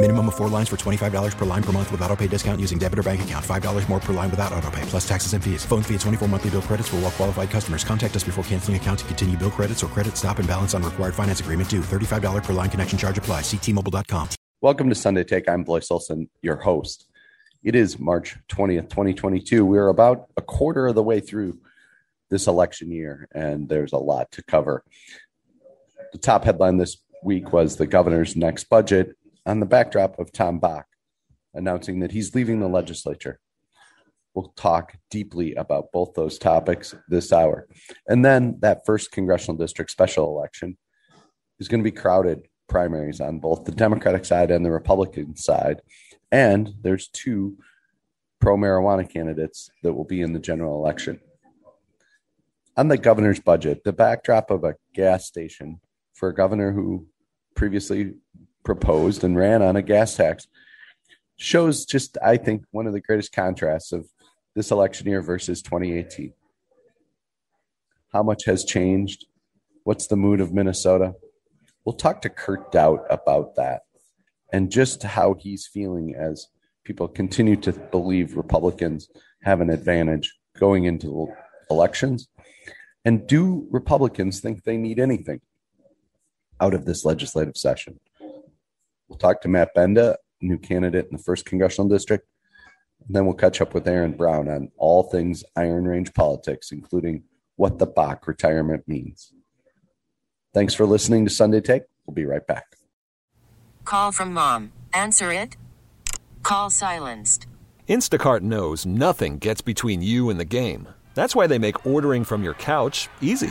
Minimum of four lines for $25 per line per month with auto pay discount using debit or bank account. $5 more per line without auto pay, plus taxes and fees. Phone fee at 24 monthly bill credits for all well qualified customers. Contact us before canceling account to continue bill credits or credit stop and balance on required finance agreement due. $35 per line connection charge apply. Ctmobile.com. Welcome to Sunday Take. I'm Blois Olson, your host. It is March 20th, 2022. We're about a quarter of the way through this election year, and there's a lot to cover. The top headline this week was the governor's next budget on the backdrop of Tom Bakk announcing that he's leaving the legislature. We'll talk deeply about both those topics this hour. And then that first congressional district special election is going to be crowded primaries on both the Democratic side and the Republican side. And there's two pro marijuana candidates that will be in the general election. On the governor's budget, the backdrop of a gas station for a governor who previously proposed and ran on a gas tax shows just, I think, one of the greatest contrasts of this election year versus 2018. How much has changed? What's the mood of Minnesota? We'll talk to Kurt Daudt about that and just how he's feeling as people continue to believe Republicans have an advantage going into elections. And do Republicans think they need anything out of this legislative session? We'll talk to Matt Benda, new candidate in the first congressional district. And then we'll catch up with Aaron Brown on all things Iron Range politics, including what the Bakk retirement means. Thanks for listening to Sunday Take. We'll be right back. Call from mom. Answer it. Call silenced. Instacart knows nothing gets between you and the game. That's why they make ordering from your couch easy.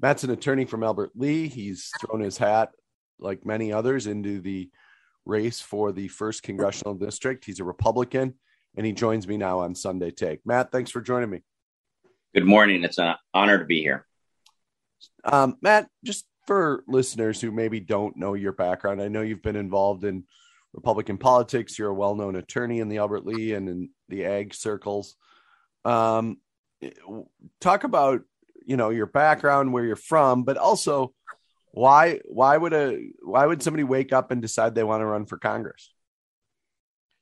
Matt's an attorney from Albert Lea. He's thrown his hat, like many others, into the race for the first congressional district. He's a Republican, and he joins me now on Sunday Take. Matt, thanks for joining me. Good morning. It's an honor to be here. Um, Matt, just for listeners who maybe don't know your background, I know you've been involved in Republican politics. You're a well known attorney in the Albert Lea and in the ag circles. Um, talk about you know your background, where you're from, but also why why would a why would somebody wake up and decide they want to run for Congress?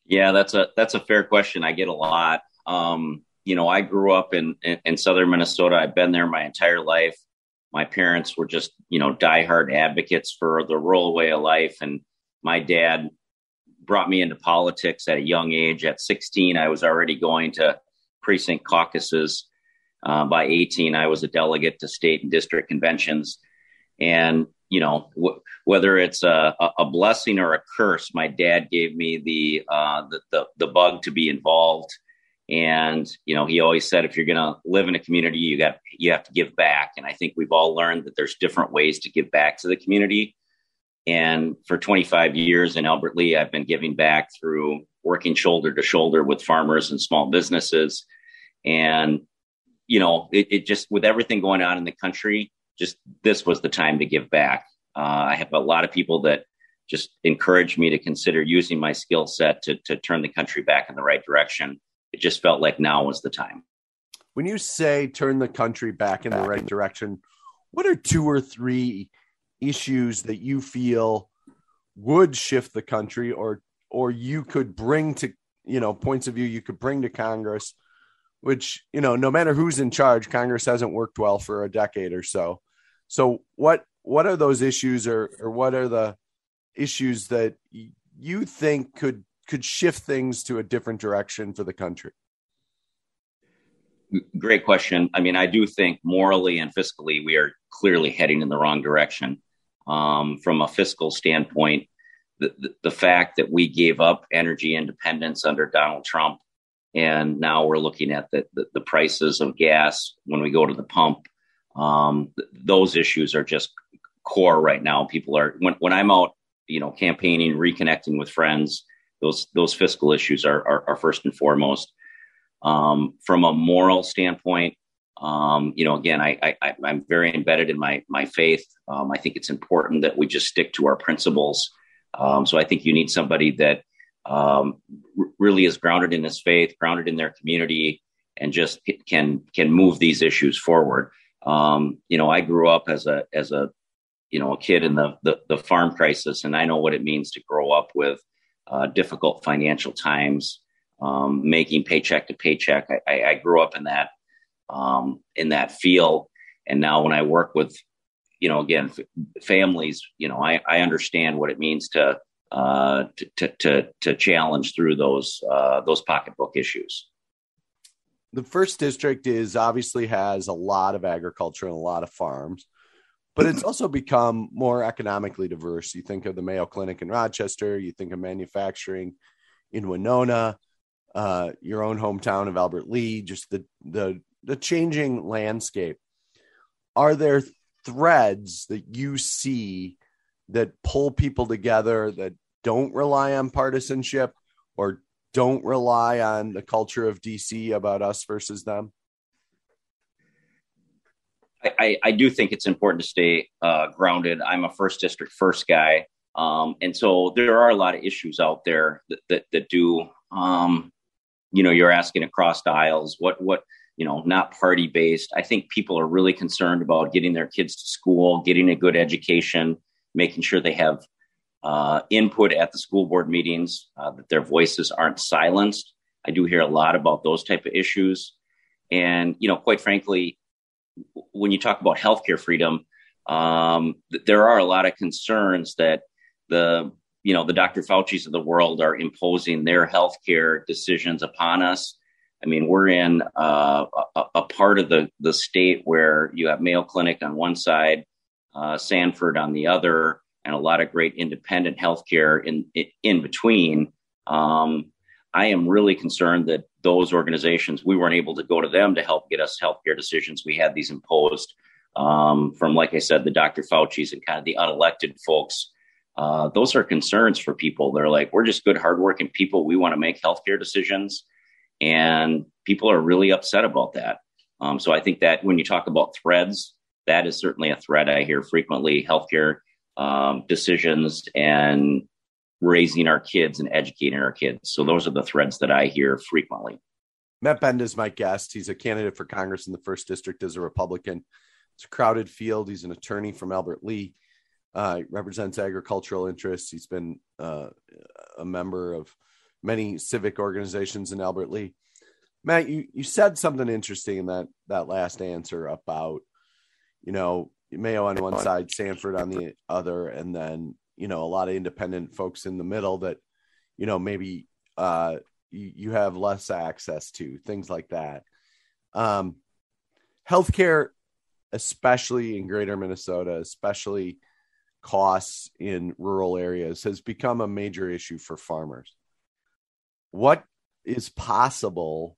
Yeah, that's a that's a fair question. I get a lot. Um, you know, I grew up in, in, in southern Minnesota. I've been there my entire life. My parents were just you know diehard advocates for the rural way of life, and my dad brought me into politics at a young age. At 16, I was already going to precinct caucuses. Uh, by 18, I was a delegate to state and district conventions. And, you know, w- whether it's a, a, blessing or a curse, my dad gave me the, uh, the, the, the bug to be involved. And, you know, he always said, if you're going to live in a community, you got, you have to give back. And I think we've all learned that there's different ways to give back to the community. And for 25 years in Albert Lea, I've been giving back through working shoulder to shoulder with farmers and small businesses. And, you know, it, it just, with everything going on in the country, just this was the time to give back. Uh, I have a lot of people that just encouraged me to consider using my skill set to, to turn the country back in the right direction. It just felt like now was the time. When you say turn the country back in the right direction, what are two or three issues that you feel would shift the country or or you could bring to you know points of view you could bring to congress which you know no matter who's in charge congress hasn't worked well for a decade or so. So what what are those issues or or what are the issues that you think could could shift things to a different direction for the country? Great question. I mean i do think morally and fiscally we are clearly heading in the wrong direction. Um, from a fiscal standpoint, the, the, the, fact that we gave up energy independence under Donald Trump, and now we're looking at the, the, the prices of gas when we go to the pump, um, th- those issues are just core right now. People are when, when I'm out, you know, campaigning, reconnecting with friends. Those those fiscal issues are are, are first and foremost. Um, from a moral standpoint, um, you know, again, I, I, am very embedded in my my faith. Um, I think it's important that we just stick to our principles. Um, so I think you need somebody that um, really is grounded in his faith, grounded in their community, and just can can move these issues forward. Um, you know, I grew up as a as a you know a kid in the the, the farm crisis, and I know what it means to grow up with uh, difficult financial times, um, making paycheck to paycheck. I, I, I grew up in that um, in that field. And now when I work with, you know, again, f- families, you know, I, I understand what it means to, uh, to, to, to, challenge through those, uh, those pocketbook issues. The first district is obviously has a lot of agriculture and a lot of farms, but it's also become more economically diverse. You think of the Mayo Clinic in Rochester, you think of manufacturing in Winona, uh, your own hometown of Albert Lea, just the the the changing landscape, are there threads that you see that pull people together that don't rely on partisanship or don't rely on the culture of DC about us versus them? I, I do think it's important to stay uh, grounded. I'm a first district first guy. Um, and so there are a lot of issues out there that, that, that do, um, you know, you're asking across the aisles, what, what, you know, not party based. I think people are really concerned about getting their kids to school, getting a good education, making sure they have uh, input at the school board meetings, uh, that their voices aren't silenced. I do hear a lot about those type of issues, and you know, quite frankly, when you talk about healthcare freedom, um, there are a lot of concerns that the you know the Dr. Fauci's of the world are imposing their healthcare decisions upon us I mean, we're in uh, a, a, part of the, the state where you have Mayo Clinic on one side, uh, Sanford on the other, and a lot of great independent healthcare in, in, between. Um, I am really concerned that those organizations, we weren't able to go to them to help get us healthcare decisions. We had these imposed um, from, like I said, the Dr. Fauci's and kind of the unelected folks. Uh, those are concerns for people. They're like, we're just good, hardworking people. We want to make healthcare decisions and people are really upset about that. Um, so I think that when you talk about threads, that is certainly a threat I hear frequently: healthcare um, decisions and raising our kids and educating our kids. So those are the threads that I hear frequently. Matt Benda is my guest. He's a candidate for Congress in the first district as a Republican. It's a crowded field. He's an attorney from Albert Lea. Uh, represents agricultural interests. He's been uh, a member of many civic organizations in Albert Lea. Matt, you, you said something interesting in that that last answer about, you know, Mayo on one side, Sanford on the other, and then you know a lot of independent folks in the middle that you know maybe uh, you, you have less access to things like that. Um, healthcare, especially in Greater Minnesota, especially costs in rural areas, has become a major issue for farmers. What is possible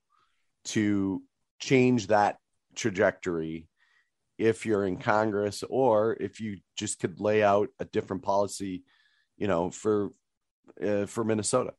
to change that trajectory if you're in Congress or if you just could lay out a different policy, you know, for uh, for Minnesota?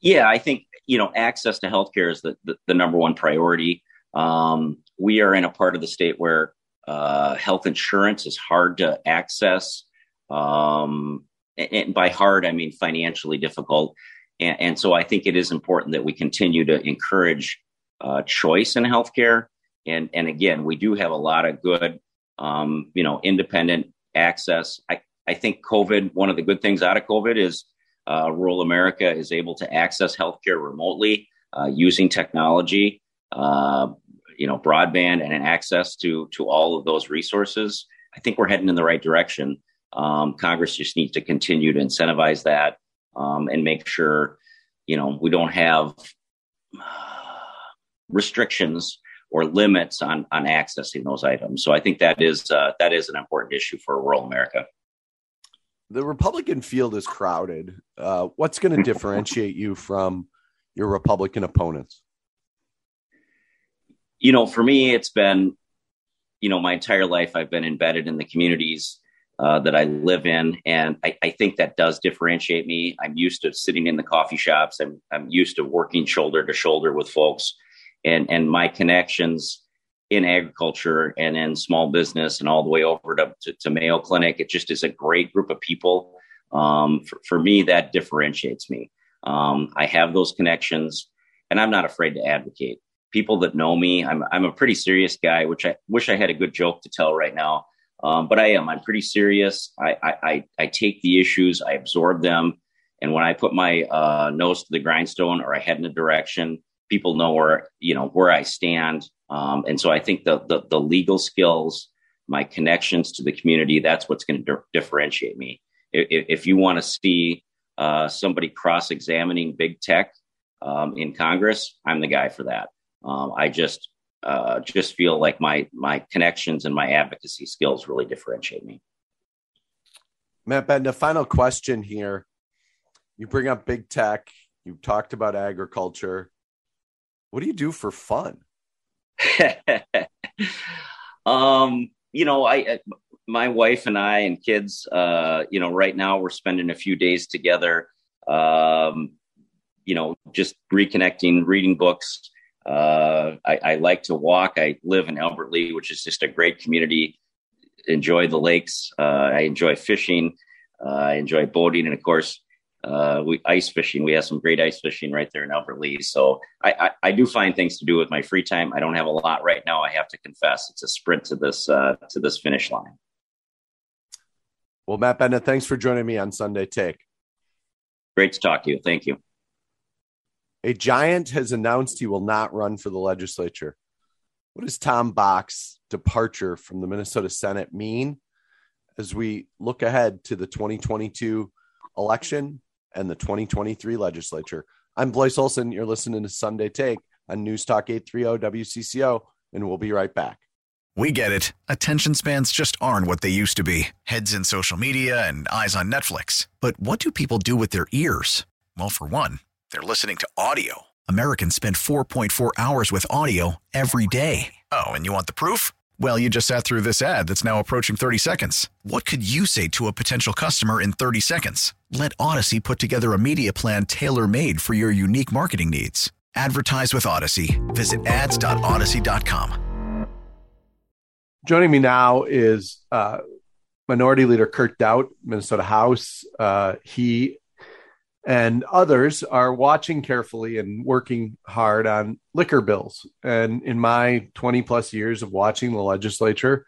Yeah, I think you know access to healthcare is the, the, the number one priority. Um, we are in a part of the state where uh, health insurance is hard to access. Um, and by hard, I mean financially difficult. And, and, so I think it is important that we continue to encourage uh, choice in healthcare. And, and again, we do have a lot of good, um, you know, independent access. I, I think COVID, one of the good things out of COVID is uh, rural America is able to access healthcare remotely uh, using technology, uh, you know, broadband and access to to all of those resources. I think we're heading in the right direction. Um, Congress just needs to continue to incentivize that um, and make sure, you know, we don't have restrictions or limits on on accessing those items. So I think that is uh, that is an important issue for rural America the Republican field is crowded. Uh, what's going to differentiate you from your Republican opponents? You know, for me, it's been, you know, my entire life I've been embedded in the communities uh, that I live in, and I, I, think that does differentiate me. I'm used to sitting in the coffee shops. I'm I'm used to working shoulder to shoulder with folks, and and my connections in agriculture and in small business and all the way over to, to, to Mayo Clinic. It just is a great group of people. Um, for, for, me, that differentiates me. Um, I have those connections and I'm not afraid to advocate. People that know me, I'm, I'm a pretty serious guy, which I wish I had a good joke to tell right now. Um, but I am. I'm pretty serious. I, I, I, take the issues, I absorb them. And when I put my uh, nose to the grindstone or I head in a direction, people know where, you know, where I stand um, and so I think the, the, the legal skills, my connections to the community, that's what's going to di- differentiate me. If, if you want to see uh, somebody cross-examining big tech um, in Congress, I'm the guy for that. Um, I just uh, just feel like my my connections and my advocacy skills really differentiate me. Matt Ben, the final question here. You bring up big tech. You talked about agriculture. What do you do for fun? um, you know, I, my wife and I and kids, uh, you know, right now we're spending a few days together. Um, you know, just reconnecting, reading books. Uh, I, I like to walk. I live in Albert Lea, which is just a great community. Enjoy the lakes. Uh, I enjoy fishing. Uh, I enjoy boating, and of course, uh, we ice fishing. We have some great ice fishing right there in Albert Lea. So I, I, I, do find things to do with my free time. I don't have a lot right now. I have to confess, it's a sprint to this uh, to this finish line. Well, Matt Benda, thanks for joining me on Sunday Take. Great to talk to you. Thank you. A giant has announced he will not run for the legislature. What does Tom Bakk's departure from the Minnesota Senate mean as we look ahead to the 2022 election and the 2023 legislature. I'm Blois Olson. You're listening to Sunday Take on News Talk 830 WCCO, and we'll be right back. We get it. Attention spans just aren't what they used to be heads in social media and eyes on Netflix. But what do people do with their ears? Well, for one, they're listening to audio. Americans spend 4.4 hours with audio every day. Oh, and you want the proof? Well, you just sat through this ad that's now approaching 30 seconds. What could you say to a potential customer in 30 seconds? Let Audacy put together a media plan tailor made for your unique marketing needs. Advertise with Audacy. Visit ads.audacy.com. Joining me now is uh, Minority Leader Kurt Daudt, Minnesota House. Uh, he and others are watching carefully and working hard on liquor bills. And in my 20 plus years of watching the legislature,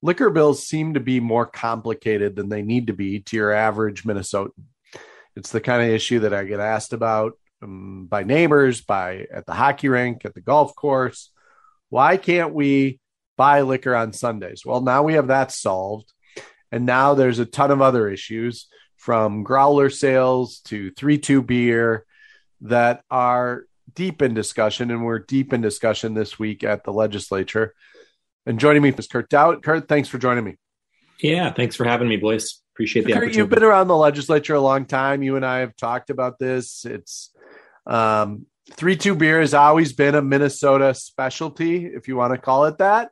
liquor bills seem to be more complicated than they need to be to your average Minnesotan. It's the kind of issue that I get asked about um, by neighbors, by at the hockey rink, at the golf course. Why can't we buy liquor on Sundays? Well, now we have that solved. And now there's a ton of other issues from growler sales to 3 2 beer that are deep in discussion. And we're deep in discussion this week at the legislature. And joining me is Kurt Daudt. Kurt, thanks for joining me. Yeah, thanks for having me, Blois. Appreciate the Kurt, opportunity. You've been around the legislature a long time. You and I have talked about this. It's um, three two beer has always been a Minnesota specialty, if you want to call it that.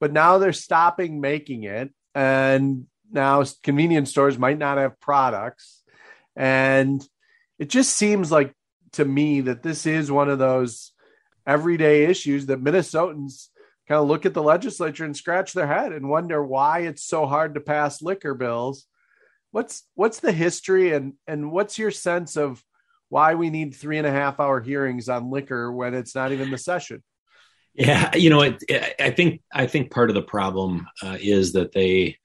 But now they're stopping making it, and now convenience stores might not have products, and it just seems like to me that this is one of those everyday issues that Minnesotans kind of look at the legislature and scratch their head and wonder why it's so hard to pass liquor bills. What's what's the history and and what's your sense of why we need three and a half hour hearings on liquor when it's not even the session? Yeah, you know, it, I think I think part of the problem uh, is that they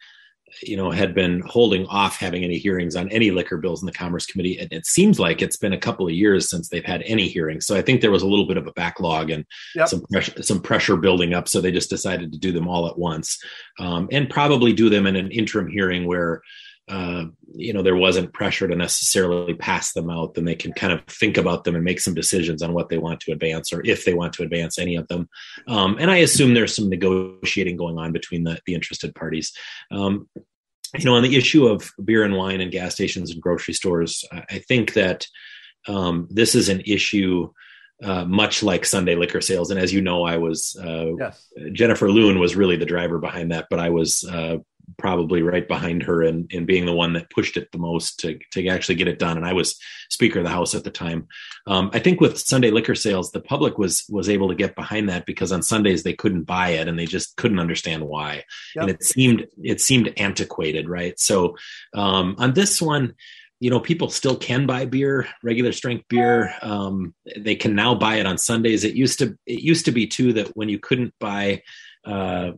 you know, had been holding off having any hearings on any liquor bills in the Commerce Committee. And it seems like it's been a couple of years since they've had any hearings. So I think there was a little bit of a backlog and yep. some pressure, some pressure building up. So they just decided to do them all at once, um, and probably do them in an interim hearing where. Uh, you know, there wasn't pressure to necessarily pass them out, then they can kind of think about them and make some decisions on what they want to advance or if they want to advance any of them. Um, and I assume there's some negotiating going on between the, the interested parties. Um, you know, on the issue of beer and wine and gas stations and grocery stores, I think that um, this is an issue uh, much like Sunday liquor sales. And as you know, I was uh, yes. Jennifer Loon was really the driver behind that, but I was uh, probably right behind her and, in being the one that pushed it the most to, to actually get it done. And I was Speaker of the House at the time. Um, I think with Sunday liquor sales, the public was was able to get behind that because on Sundays they couldn't buy it and they just couldn't understand why. Yep. And it seemed it seemed antiquated, right? So um, on this one, you know, people still can buy beer, regular strength beer. Um, they can now buy it on Sundays. It used to it used to be too that when you couldn't buy uh,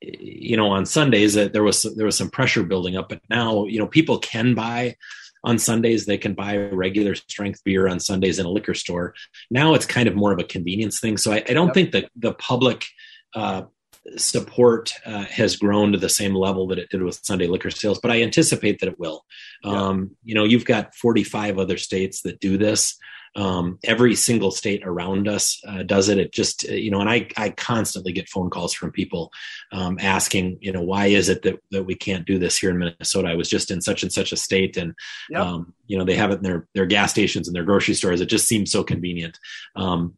you know on Sundays that there was there was some pressure building up, but now you know people can buy on Sundays. They can buy regular strength beer on Sundays in a liquor store. Now it's kind of more of a convenience thing. So I, I don't yep. think that the public uh, support uh, has grown to the same level that it did with Sunday liquor sales, but I anticipate that it will. Um, you know, you've got 45 other states that do this. Um, every single state around us uh, does it. It just, uh, you know, and I, I constantly get phone calls from people um, asking, you know, why is it that, that we can't do this here in Minnesota? I was just in such and such a state, and yep. um, you know, they have it in their their gas stations and their grocery stores. It just seems so convenient. Um,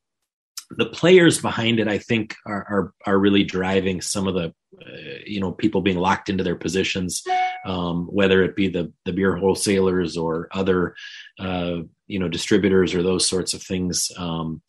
the players behind it, I think, are are, are really driving some of the, uh, you know, people being locked into their positions, um, whether it be the the beer wholesalers or other, uh, you know, distributors or those sorts of things. Um,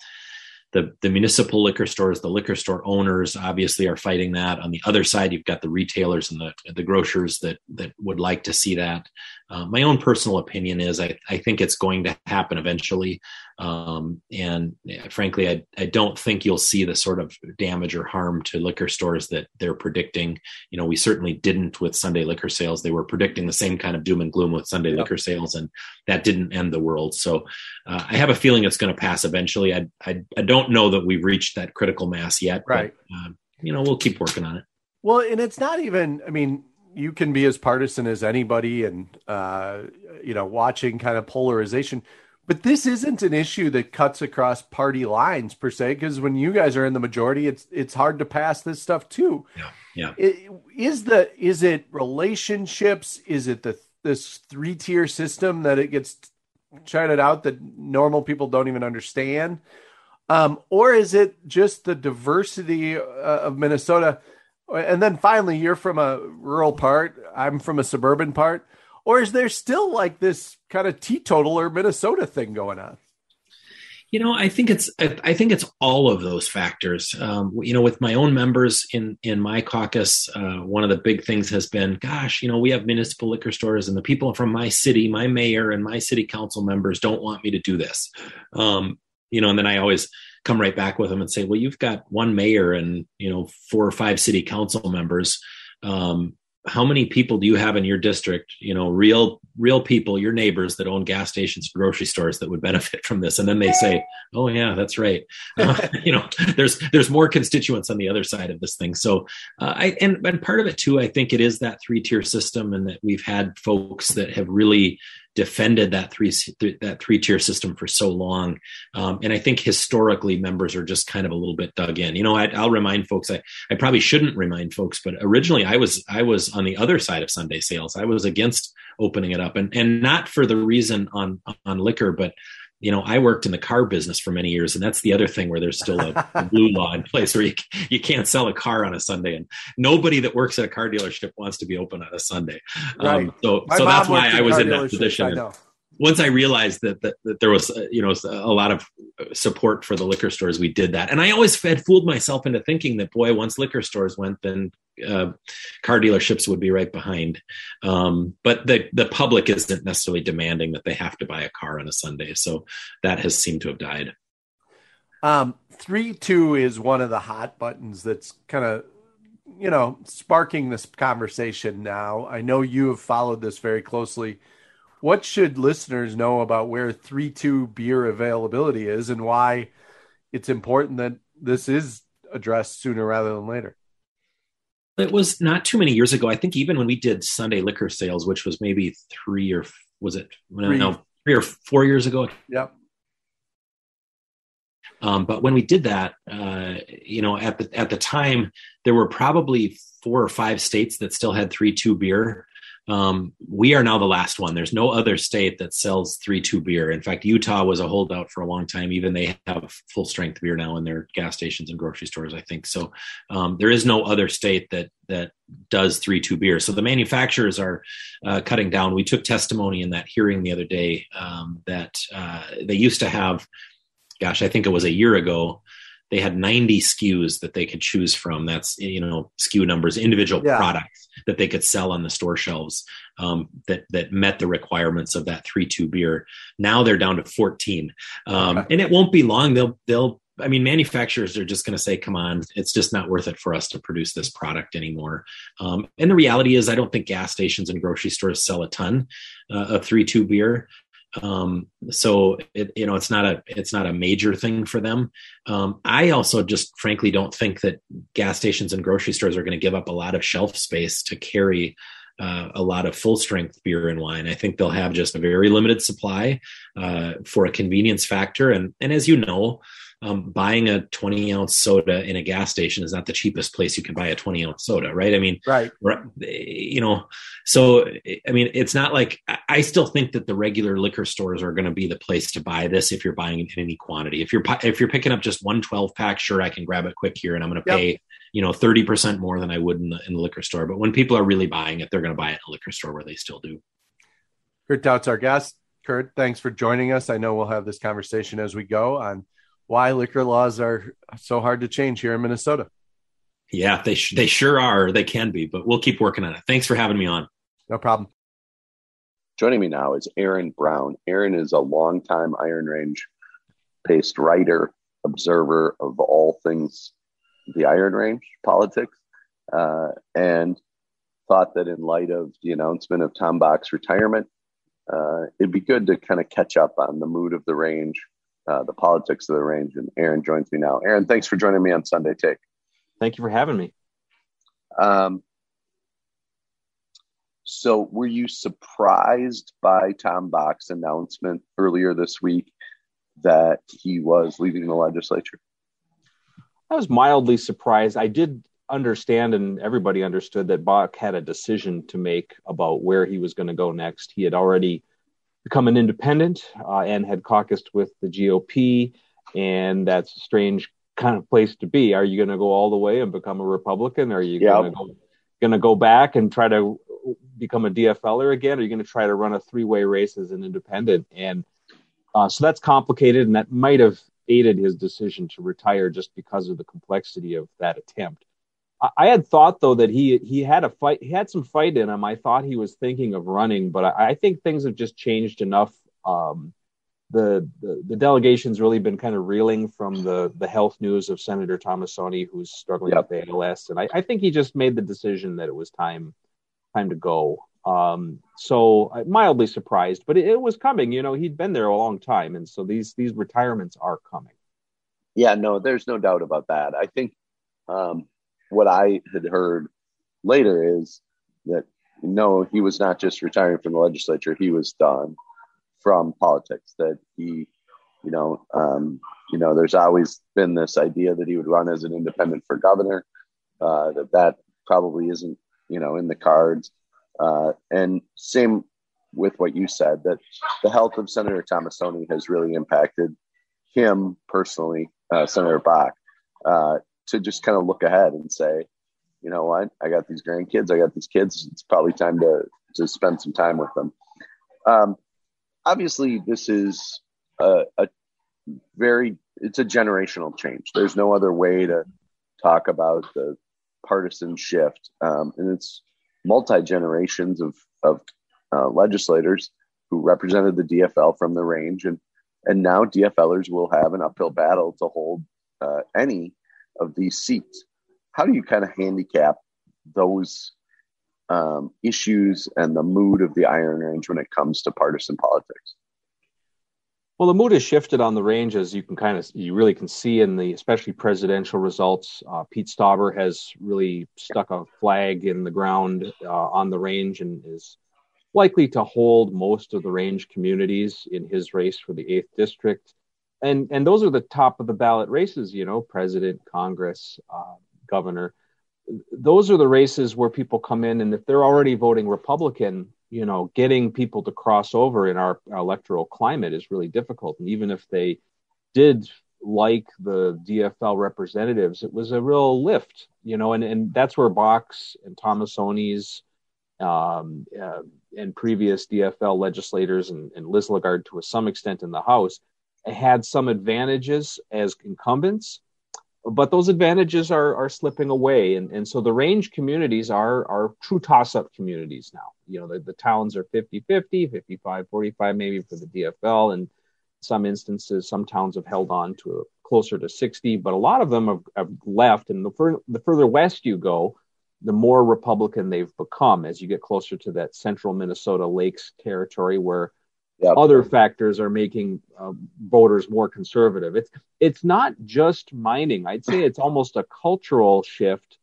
the the municipal liquor stores, the liquor store owners, obviously are fighting that. On the other side, you've got the retailers and the the grocers that that would like to see that. Uh, my own personal opinion is I, I think it's going to happen eventually. Um, and frankly, I, I don't think you'll see the sort of damage or harm to liquor stores that they're predicting. You know, we certainly didn't with Sunday liquor sales. They were predicting the same kind of doom and gloom with Sunday yep. liquor sales, and that didn't end the world. So uh, I have a feeling it's going to pass eventually. I, I, I don't know that we've reached that critical mass yet. Right. But, uh, you know, we'll keep working on it. Well, and it's not even. I mean, you can be as partisan as anybody and uh, you know watching kind of polarization. But this isn't an issue that cuts across party lines per se because when you guys are in the majority it's it's hard to pass this stuff too. Yeah yeah. It, is the is it relationships? Is it the this three tier system that it gets charted out that normal people don't even understand? Um, or is it just the diversity uh, of minnesota and then finally, you're from a rural part. I'm from a suburban part. Or is there still like this kind of teetotaler Minnesota thing going on? You know, I think it's I think it's all of those factors. Um, you know, with my own members in in my caucus, uh, one of the big things has been, gosh, you know, we have municipal liquor stores, and the people from my city, my mayor, and my city council members don't want me to do this. Um, you know, and then I always come right back with them and say, well, you've got one mayor and you know four or five city council members. Um, how many people do you have in your district you know real real people your neighbors that own gas stations grocery stores that would benefit from this? And then they say oh yeah that's right. Uh, you know there's there's more constituents on the other side of this thing. So uh, i and, and part of it too i think it is that three tier system and that we've had folks that have really defended that three that three tier system for so long, um, and I think historically members are just kind of a little bit dug in. You know, I, will remind folks. I, I probably shouldn't remind folks, but originally I was I was on the other side of Sunday sales. I was against opening it up, and and not for the reason on on liquor, but you know, I worked in the car business for many years, and that's the other thing where there's still a, a blue law in place where you, you can't sell a car on a Sunday, and nobody that works at a car dealership wants to be open on a Sunday. Right. Um, so, so that's why I was in that position. Once I realized that, that, that there was, uh, you know, a lot of support for the liquor stores, we did that. And I always had fooled myself into thinking that, boy, once liquor stores went, then uh, car dealerships would be right behind. Um, but the the public isn't necessarily demanding that they have to buy a car on a Sunday, so that has seemed to have died. Um, three two is one of the hot buttons that's kind of you know sparking this conversation now. I know you have followed this very closely what should listeners know about where 3-2 beer availability is and why it's important that this is addressed sooner rather than later? It was not too many years ago. I think even when we did Sunday liquor sales, which was maybe three or was it three, no, three or four years ago. Yep. Um, but when we did that, uh, you know, at the at the time, there were probably four or five states that still had three two beer. Um, we are now the last one. There's no other state that sells three two beer. In fact, Utah was a holdout for a long time. Even they have full strength beer now in their gas stations and grocery stores. I think so. Um, there is no other state that that does three two beer. So the manufacturers are uh, cutting down. We took testimony in that hearing the other day um, that uh, they used to have. Gosh, I think it was a year ago they had 90 SKUs that they could choose from. That's you know SKU numbers, individual yeah. products that they could sell on the store shelves um, that that met the requirements of that three two beer. Now they're down to 14, um, okay. and it won't be long. They'll they'll I mean, manufacturers are just going to say, "Come on, it's just not worth it for us to produce this product anymore." Um, and the reality is, I don't think gas stations and grocery stores sell a ton uh, of three two beer um, so it, you know it's not a it's not a major thing for them. Um, i also just frankly don't think that gas stations and grocery stores are going to give up a lot of shelf space to carry uh, a lot of full strength beer and wine. I think they'll have just a very limited supply uh, for a convenience factor. And and as you know um, buying a 20 ounce soda in a gas station is not the cheapest place you can buy a 20 ounce soda, right? I mean, right. You know, so, I mean, it's not like I still think that the regular liquor stores are going to be the place to buy this if you're buying in any quantity. If you're, if you're picking up just one 12 pack, sure, I can grab it quick here and I'm going to yep. pay, you know, 30% more than I would in the, in the liquor store. But when people are really buying it, they're going to buy it in a liquor store where they still do. Kurt Daudt's our guest. Kurt, thanks for joining us. I know we'll have this conversation as we go on why liquor laws are so hard to change here in Minnesota. Yeah, they sh- they sure are. They can be, but we'll keep working on it. Thanks for having me on. No problem. Joining me now is Aaron Brown. Aaron is a longtime Iron Range based writer, observer of all things the Iron Range politics, uh, and thought that in light of the announcement of Tom Bakk's retirement, uh, it'd be good to kind of catch up on the mood of the range uh, the politics of the range. And Aaron joins me now. Aaron, thanks for joining me on Sunday Take. Thank you for having me. Um, so, were you surprised by Tom Bakk's announcement earlier this week that he was leaving the legislature? I was mildly surprised. I did understand, and everybody understood that Bakk had a decision to make about where he was going to go next. He had already become an independent uh, and had caucused with the GOP. And that's a strange kind of place to be. Are you going to go all the way and become a Republican? Or are you yep. going to go going to go back and try to become a DFLer again? Are you going to try to run a three way race as an independent? And uh, so that's complicated, and that might have aided his decision to retire just because of the complexity of that attempt. I had thought though that he he had a fight, he had some fight in him. I thought he was thinking of running, but I, I think things have just changed enough. Um, the, the, the delegation's really been kind of reeling from the the health news of Senator Tomassoni, who's struggling yep. with ALS, and I, I think he just made the decision that it was time time to go. Um, so I'm mildly surprised, but it, it, was coming. You know, he'd been there a long time, and so these these retirements are coming. Yeah, no, there's no doubt about that. I think um, what I had heard later is that no, he was not just retiring from the legislature; he was done from politics. That he, you know, um, you know, there's always been this idea that he would run as an independent for governor. Uh, that that probably isn't, you know, in the cards. Uh, and same with what you said that the health of Senator Tomassoni has really impacted him personally, uh, Senator Bakk, uh, to just kind of look ahead and say, you know what, I got these grandkids, I got these kids. It's probably time to to spend some time with them. Um, obviously, this is a, a very it's a generational change. There's no other way to talk about the partisan shift, um, and it's multi generations of of uh, legislators who represented the DFL from the range, and and now DFLers will have an uphill battle to hold uh, any of these seats. How do you kind of handicap those um, issues and the mood of the Iron Range when it comes to partisan politics? Well, the mood has shifted on the range, as you can kind of, you really can see in the, especially presidential results. Uh, Pete Stauber has really stuck a flag in the ground uh, on the range and is likely to hold most of the range communities in his race for the eighth district. And and those are the top of the ballot races, you know, president, Congress, uh, governor. Those are the races where people come in, and if they're already voting Republican, you know, getting people to cross over in our, our electoral climate is really difficult. And even if they did like the DFL representatives, it was a real lift, you know, and, and that's where Bakk's and Tomassoni's um, uh, and previous DFL legislators and, and Lislegard to some extent in the House had some advantages as incumbents but those advantages are are slipping away. And, and so the range communities are are true toss-up communities now. You know the, the towns are 50 50 55 45 maybe for the dfl and some instances some towns have held on to closer to 60 but a lot of them have, have left. And the, fur, the further west you go the more republican they've become. As you get closer to that central minnesota lakes territory where Yep. Other factors are making uh, voters more conservative. It's it's not just mining. I'd say it's almost a cultural shift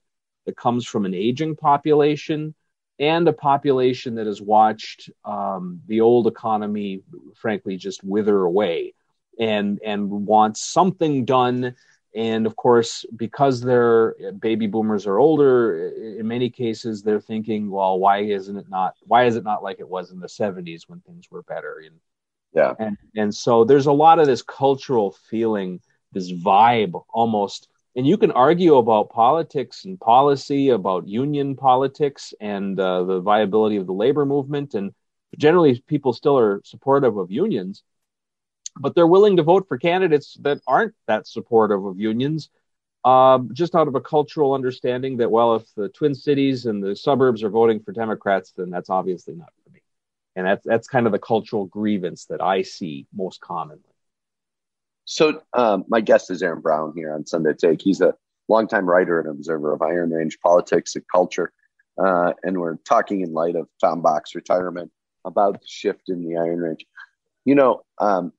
that comes from an aging population and a population that has watched um, the old economy, frankly, just wither away, and and wants something done and of course, because their baby boomers are older, in many cases they're thinking, well, why isn't it not? Why is it not like it was in the '70s when things were better? And yeah, and and so there's a lot of this cultural feeling, this vibe almost. And you can argue about politics and policy, about union politics and uh, the viability of the labor movement, and generally people still are supportive of unions but they're willing to vote for candidates that aren't that supportive of unions, um, just out of a cultural understanding that, well, if the Twin Cities and the suburbs are voting for Democrats, then that's obviously not for me. And that's that's kind of the cultural grievance that I see most commonly. So um, my guest is Aaron Brown here on Sunday Take. He's a longtime writer and observer of Iron Range politics and culture. Uh, and we're talking in light of Tom Bakk's retirement about the shift in the Iron Range. You know, um,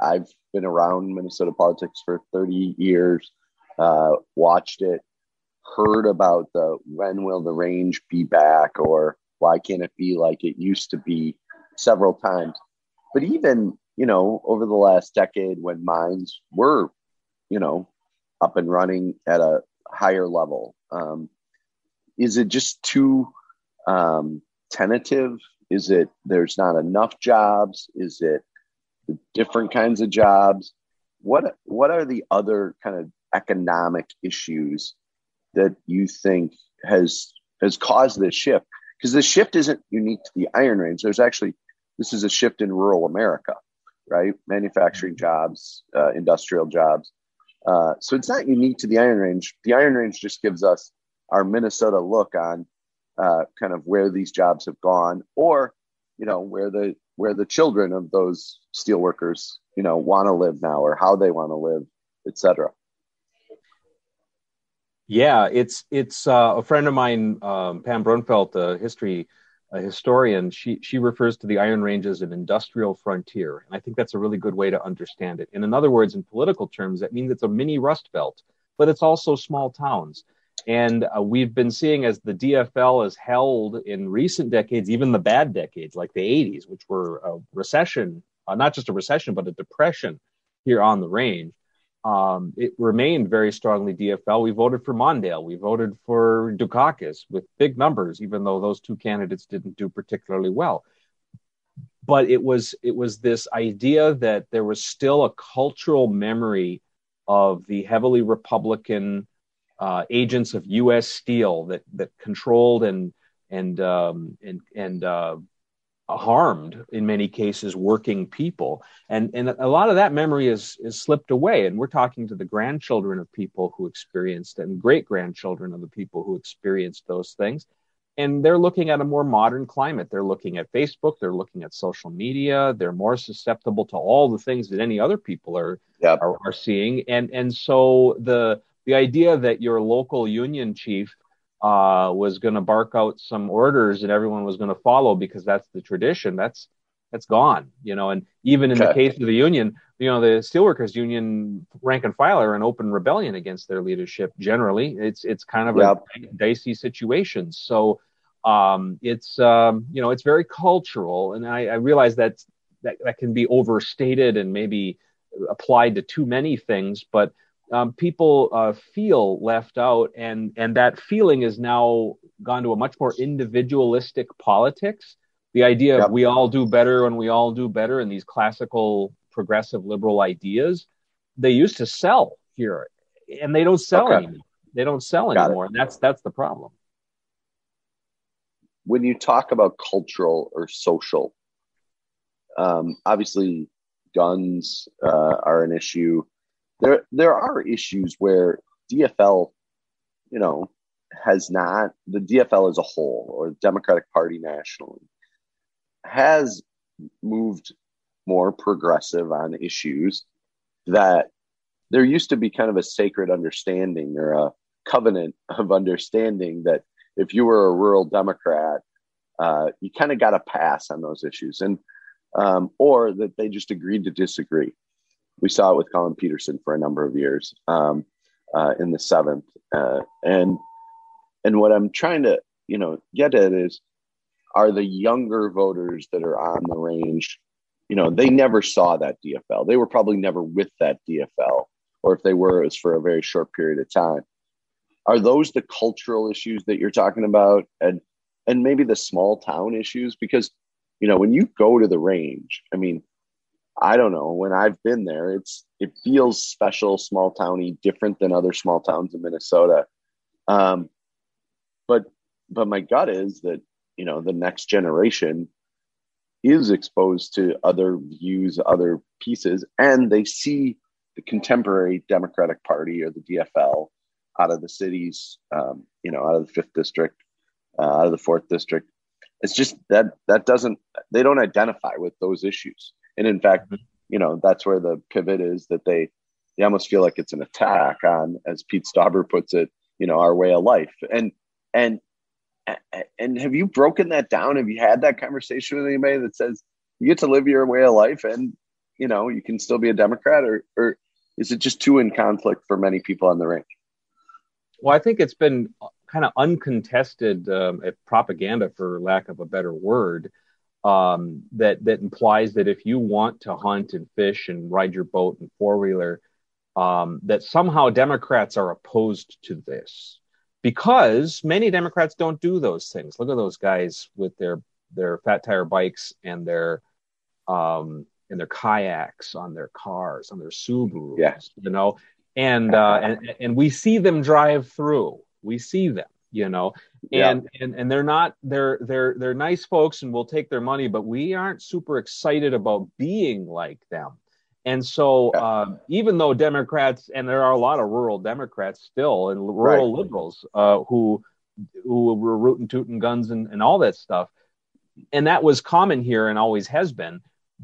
I've been around Minnesota politics for 30 years, uh, watched it, heard about the when will the range be back or why can't it be like it used to be several times. But even, you know, over the last decade when mines were, you know, up and running at a higher level, um, is it just too um, tentative? Is it there's not enough jobs? Is it different kinds of jobs. What what are the other kind of economic issues that you think has has caused this shift? Because the shift isn't unique to the Iron Range. There's actually this is a shift in rural America, right? Manufacturing jobs, uh, industrial jobs. Uh, so it's not unique to the Iron Range. The Iron Range just gives us our Minnesota look on uh, kind of where these jobs have gone, or you know where the where the children of those steelworkers, you know, want to live now or how they want to live, etc. Yeah, it's it's uh, a friend of mine, um, Pam Brunfelt, a history a historian. She she refers to the Iron Range as an industrial frontier, and I think that's a really good way to understand it. And in other words, in political terms, that means it's a mini Rust Belt, but it's also small towns. And uh, we've been seeing as the DFL has held in recent decades, even the bad decades like the 80s, which were a recession, uh, not just a recession, but a depression here on the range um, it remained very strongly DFL. We voted for Mondale. We voted for Dukakis with big numbers, even though those two candidates didn't do particularly well. But it was it was this idea that there was still a cultural memory of the heavily Republican uh, agents of U.S. Steel that that controlled and and um, and and uh, harmed in many cases working people. And and a lot of that memory is is slipped away. And we're talking to the grandchildren of people who experienced and great grandchildren of the people who experienced those things. And they're looking at a more modern climate. They're looking at facebook. They're looking at social media. They're more susceptible to all the things that any other people are yep. are, are seeing. And and so the the idea that your local union chief uh, was going to bark out some orders and everyone was going to follow because that's the tradition. That's that's gone, you know. And even in okay. the case of the union, you know, the steelworkers union rank and file are in open rebellion against their leadership. Generally, it's it's kind of yep. a dicey situation. So um, it's um, you know it's very cultural, and I, I realize that that that can be overstated and maybe applied to too many things, but um, people uh, feel left out, and and that feeling is now gone to a much more individualistic politics. The idea yep. of we all do better and we all do better, and these classical progressive liberal ideas, they used to sell here, and they don't sell okay. anymore. They don't sell Got anymore, it. and that's that's the problem. When you talk about cultural or social, um, obviously guns uh, are an issue there there are issues where DFL, you know, has not the DFL as a whole or the Democratic Party nationally has moved more progressive on issues that there used to be kind of a sacred understanding or a covenant of understanding that if you were a rural Democrat, uh, you kind of got a pass on those issues, and um, or that they just agreed to disagree we saw it with Collin Peterson for a number of years um, uh, in the seventh, uh, and and what I'm trying to you know get at is are the younger voters that are on the range, you know, they never saw that DFL. They were probably never with that DFL, or if they were, it was for a very short period of time. Are those the cultural issues that you're talking about, and and maybe the small town issues? Because you know, when you go to the range, I mean, I don't know. When I've been there, it's it feels special, small towny, different than other small towns in Minnesota. Um, but but my gut is that you know the next generation is exposed to other views, other pieces, and they see the contemporary Democratic Party or the DFL out of the cities, um, you know, out of the fifth district, uh, out of the fourth district. It's just that that doesn't they don't identify with those issues. And in fact, mm-hmm. you know, that's where the pivot is that they they almost feel like it's an attack on, as Pete Stauber puts it, you know, our way of life. And and and have you broken that down? Have you had that conversation with anybody that says you get to live your way of life and you know you can still be a Democrat, or or is it just too in conflict for many people on the range? Well, I think it's been kind of uncontested um, propaganda, for lack of a better word, um, that that implies that if you want to hunt and fish and ride your boat and four wheeler, um, that somehow Democrats are opposed to this because many Democrats don't do those things. Look at those guys with their their fat tire bikes and their um, and their kayaks on their cars on their Subarus, yeah. you know, and uh, and and we see them drive through. We see them you know and yeah. and and they're not they're they're they're nice folks and we'll take their money but we aren't super excited about being like them and so yeah. uh, even though democrats and there are a lot of rural democrats still and rural right. liberals uh, who who were rooting tooting guns and, and all that stuff and that was common here and always has been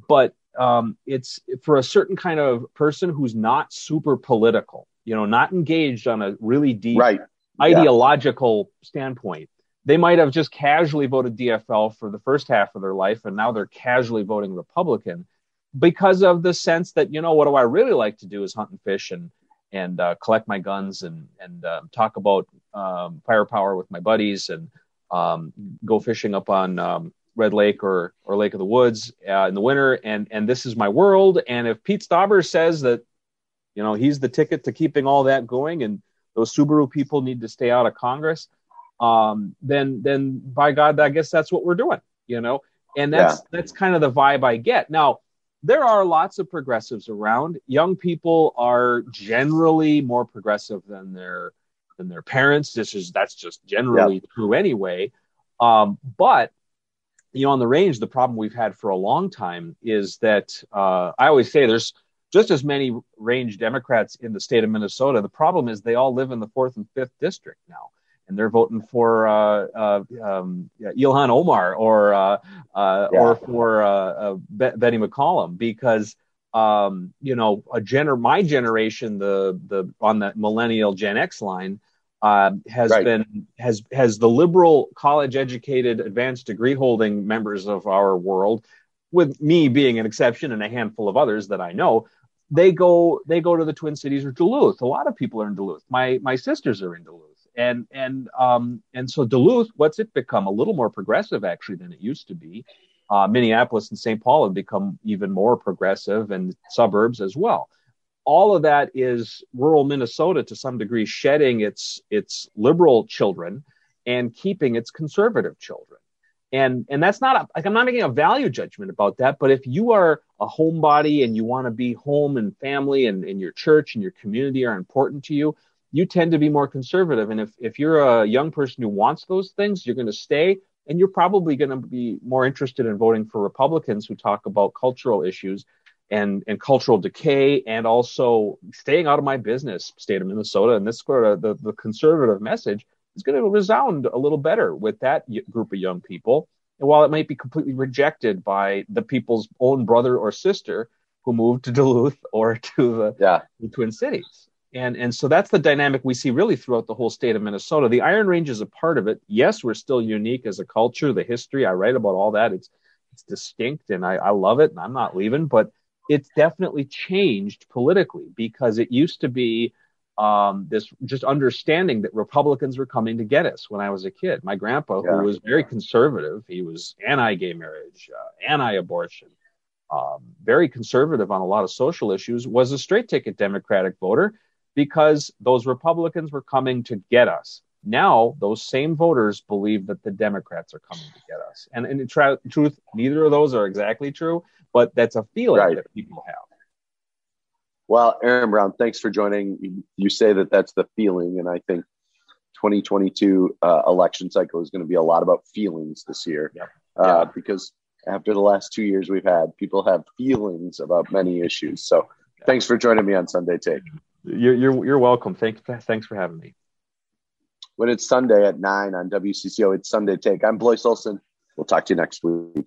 but um, it's for a certain kind of person who's not super political you know not engaged on a really deep right ideological standpoint. They might have just casually voted DFL for the first half of their life, and now they're casually voting Republican because of the sense that you know what do I really like to do is hunt and fish and and uh, collect my guns and and uh, talk about um, firepower with my buddies and um, go fishing up on um, Red Lake or or Lake of the Woods uh, in the winter. And and this is my world. And if Pete Stauber says that you know he's the ticket to keeping all that going and those Subaru people need to stay out of Congress um, then then by God I guess that's what we're doing you know and that's yeah. that's kind of the vibe I get now there are lots of progressives around. Young people are generally more progressive than their than their parents. This is that's just generally true anyway. Um, but you know, on the range, the problem we've had for a long time is that uh, I always say there's just as many range Democrats in the state of Minnesota. The problem is they all live in the fourth and fifth district now and they're voting for uh, uh, um, Ilhan Omar or uh, uh yeah. or for uh, uh, Betty McCollum because um, you know a gener- my generation the the on the millennial Gen X line has right. been has has the liberal college educated advanced degree holding members of our world with me being an exception and a handful of others that I know they go they go to the Twin Cities or Duluth. A lot of people are in Duluth. My my sisters are in Duluth and and um, and so Duluth, what's it become? A little more progressive actually than it used to be. Uh, Minneapolis and St. Paul have become even more progressive, and suburbs as well. All of that is rural Minnesota to some degree shedding its its liberal children and keeping its conservative children. And and that's not a, like I'm not making a value judgment about that, but if you are a homebody and you want to be home and family and, and your church and your community are important to you, you tend to be more conservative. And if, if you're a young person who wants those things, you're going to stay and you're probably going to be more interested in voting for Republicans who talk about cultural issues and, and cultural decay and also staying out of my business, state of Minnesota. And this sort of the, the conservative message is going to resound a little better with that group of young people. And while it might be completely rejected by the people's own brother or sister who moved to Duluth or to the, yeah. the Twin Cities. And, and so that's the dynamic we see really throughout the whole state of Minnesota. The Iron Range is a part of it. Yes, we're still unique as a culture, the history. I write about all that. It's it's distinct and I, I love it and I'm not leaving, but it's definitely changed politically because it used to be um, this just understanding that Republicans were coming to get us when I was a kid. My grandpa, yeah. who was very conservative, he was anti-gay marriage, uh, anti-abortion, um, very conservative on a lot of social issues, was a straight ticket Democratic voter because those Republicans were coming to get us. Now, those same voters believe that the Democrats are coming to get us. And, in tra- truth, neither of those are exactly true, but that's a feeling right. that people have. Well, Aaron Brown, thanks for joining. You say that that's the feeling, and I think 2022 uh, election cycle is going to be a lot about feelings this year, uh, yeah. because after the last two years we've had, people have feelings about many issues. So, thanks for joining me on Sunday Take. You're you're you're welcome. Thanks thanks for having me. When it's Sunday at nine on WCCO, it's Sunday Take. I'm Blois Olson. We'll talk to you next week.